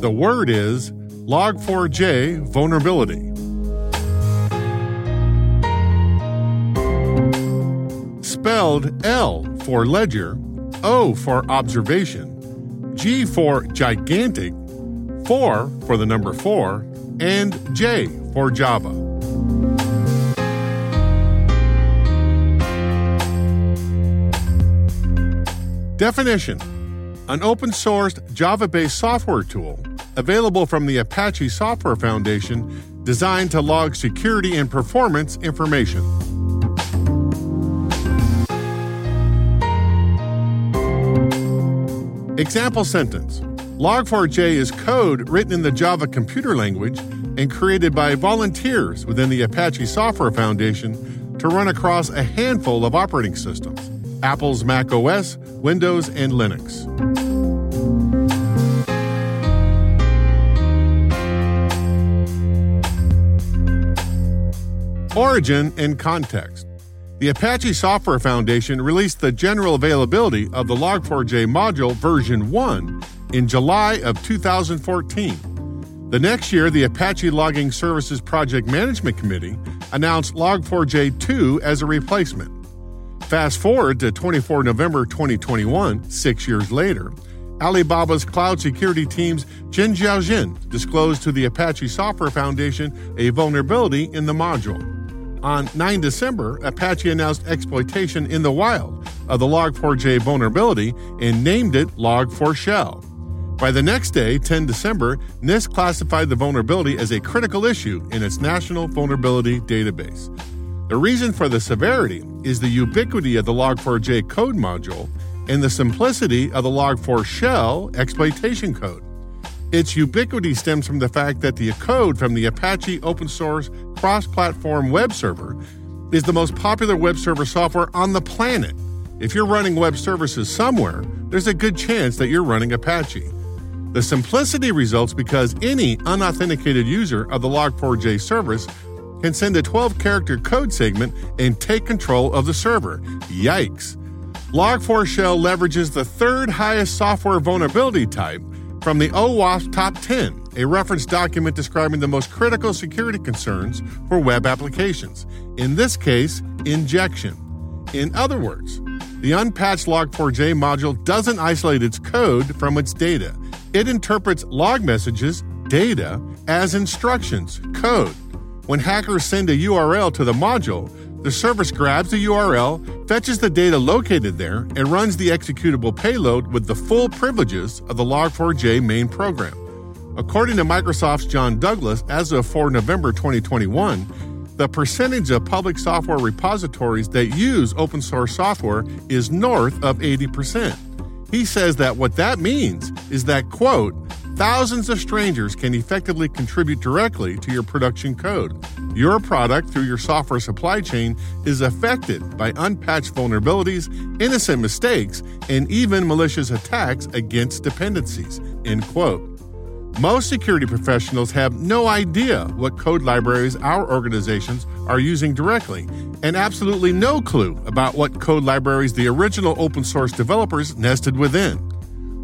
The word is Log4j vulnerability. Spelled L for ledger, O for observation, G for gigantic, 4 for the number 4, and J for Java. Definition An open sourced Java based software tool available from the Apache Software Foundation, designed to log security and performance information. Example sentence Log4j is code written in the Java computer language and created by volunteers within the Apache Software Foundation to run across a handful of operating systems Apple's Mac OS, Windows, and Linux. Origin and context. The Apache Software Foundation released the general availability of the Log4j module version 1 in July of 2014. The next year, the Apache Logging Services Project Management Committee announced Log4j 2 as a replacement. Fast forward to 24 November 2021, six years later, Alibaba's cloud security team's Jin Xiaojin disclosed to the Apache Software Foundation a vulnerability in the module. On 9 December, Apache announced exploitation in the wild of the Log4j vulnerability and named it Log4Shell. By the next day, 10 December, NIST classified the vulnerability as a critical issue in its National Vulnerability Database. The reason for the severity is the ubiquity of the Log4j code module and the simplicity of the Log4Shell exploitation code. Its ubiquity stems from the fact that the code from the Apache open source cross platform web server is the most popular web server software on the planet. If you're running web services somewhere, there's a good chance that you're running Apache. The simplicity results because any unauthenticated user of the Log4j service can send a 12 character code segment and take control of the server. Yikes! Log4Shell leverages the third highest software vulnerability type from the OWASP Top 10, a reference document describing the most critical security concerns for web applications, in this case, injection. In other words, the unpatched Log4j module doesn't isolate its code from its data. It interprets log messages, data, as instructions, code. When hackers send a URL to the module, the service grabs the URL, fetches the data located there, and runs the executable payload with the full privileges of the Log4j main program. According to Microsoft's John Douglas, as of 4 November 2021, the percentage of public software repositories that use open source software is north of 80%. He says that what that means is that, quote, thousands of strangers can effectively contribute directly to your production code, your product through your software supply chain is affected by unpatched vulnerabilities, innocent mistakes, and even malicious attacks against dependencies. End quote. Most security professionals have no idea what code libraries our organizations are using directly, and absolutely no clue about what code libraries the original open source developers nested within.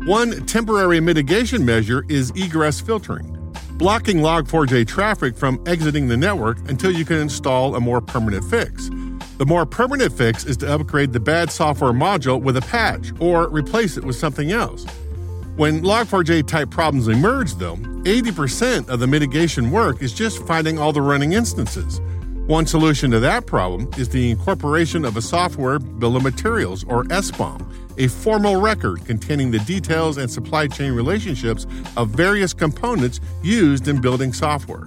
One temporary mitigation measure is egress filtering, blocking Log4j traffic from exiting the network until you can install a more permanent fix. The more permanent fix is to upgrade the bad software module with a patch or replace it with something else. When Log4j type problems emerge, though, 80% of the mitigation work is just finding all the running instances. One solution to that problem is the incorporation of a software bill of materials, or SBOM, a formal record containing the details and supply chain relationships of various components used in building software.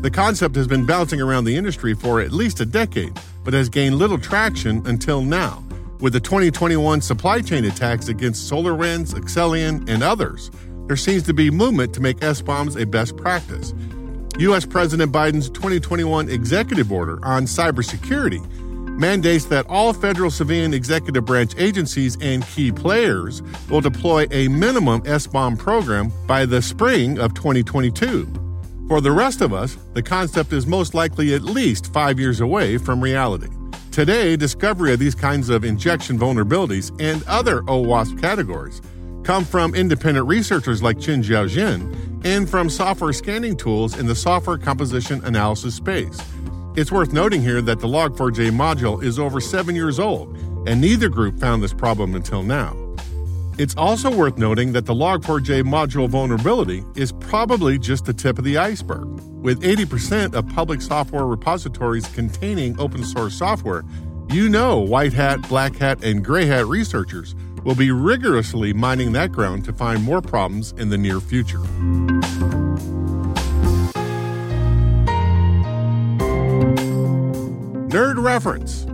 The concept has been bouncing around the industry for at least a decade, but has gained little traction until now. With the 2021 supply chain attacks against SolarWinds, Accellion, and others, there seems to be movement to make SBOMs a best practice. U.S. President Biden's 2021 executive order on cybersecurity mandates that all federal civilian executive branch agencies and key players will deploy a minimum SBOM program by the spring of 2022. For the rest of us, the concept is most likely at least five years away from reality. Today, discovery of these kinds of injection vulnerabilities and other OWASP categories come from independent researchers like Qin Xiaojin and from software scanning tools in the software composition analysis space. It's worth noting here that the Log4j module is over seven years old, and neither group found this problem until now. It's also worth noting that the Log4j module vulnerability is probably just the tip of the iceberg. With 80% of public software repositories containing open source software, you know white hat, black hat, and gray hat researchers will be rigorously mining that ground to find more problems in the near future. Nerd Reference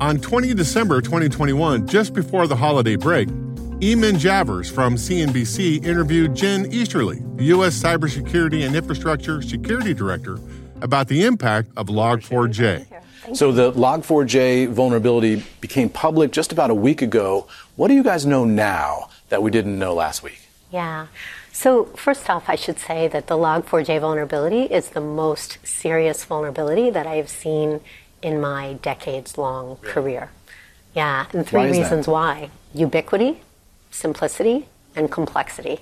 On 20 December 2021, just before the holiday break, Eamon Javers from CNBC interviewed Jen Easterly, the U.S. Cybersecurity and Infrastructure Security Director, about the impact of Log4j. So the Log4j vulnerability became public just about a week ago. What do you guys know now that we didn't know last week? Yeah. So first off, I should say that the Log4j vulnerability is the most serious vulnerability that I have seen in my decades-long career. Yeah, and three Why that? reasons why: ubiquity, simplicity, and complexity.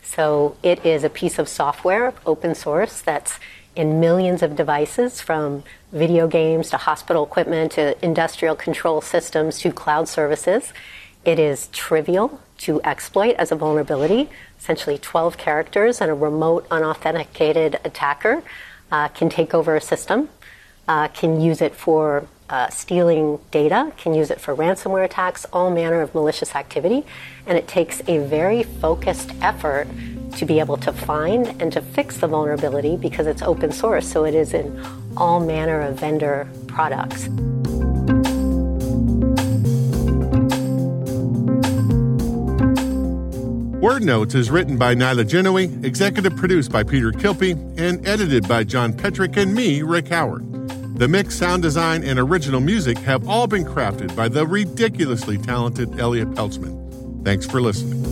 So it is a piece of software, open source, that's in millions of devices from video games to hospital equipment to industrial control systems to cloud services. It is trivial to exploit as a vulnerability, essentially 12 characters, and a remote, unauthenticated attacker uh, can take over a system, uh, can use it for uh, stealing data, can use it for ransomware attacks, all manner of malicious activity. And it takes a very focused effort to be able to find and to fix the vulnerability because it's open source, so it is in all manner of vendor products. Word Notes is written by Nyla Gennaoui, executive produced by Peter Kilpe, and edited by John Petrick and me, Rick Howard. The mix, sound design, and original music have all been crafted by the ridiculously talented Elliot Peltzman. Thanks for listening.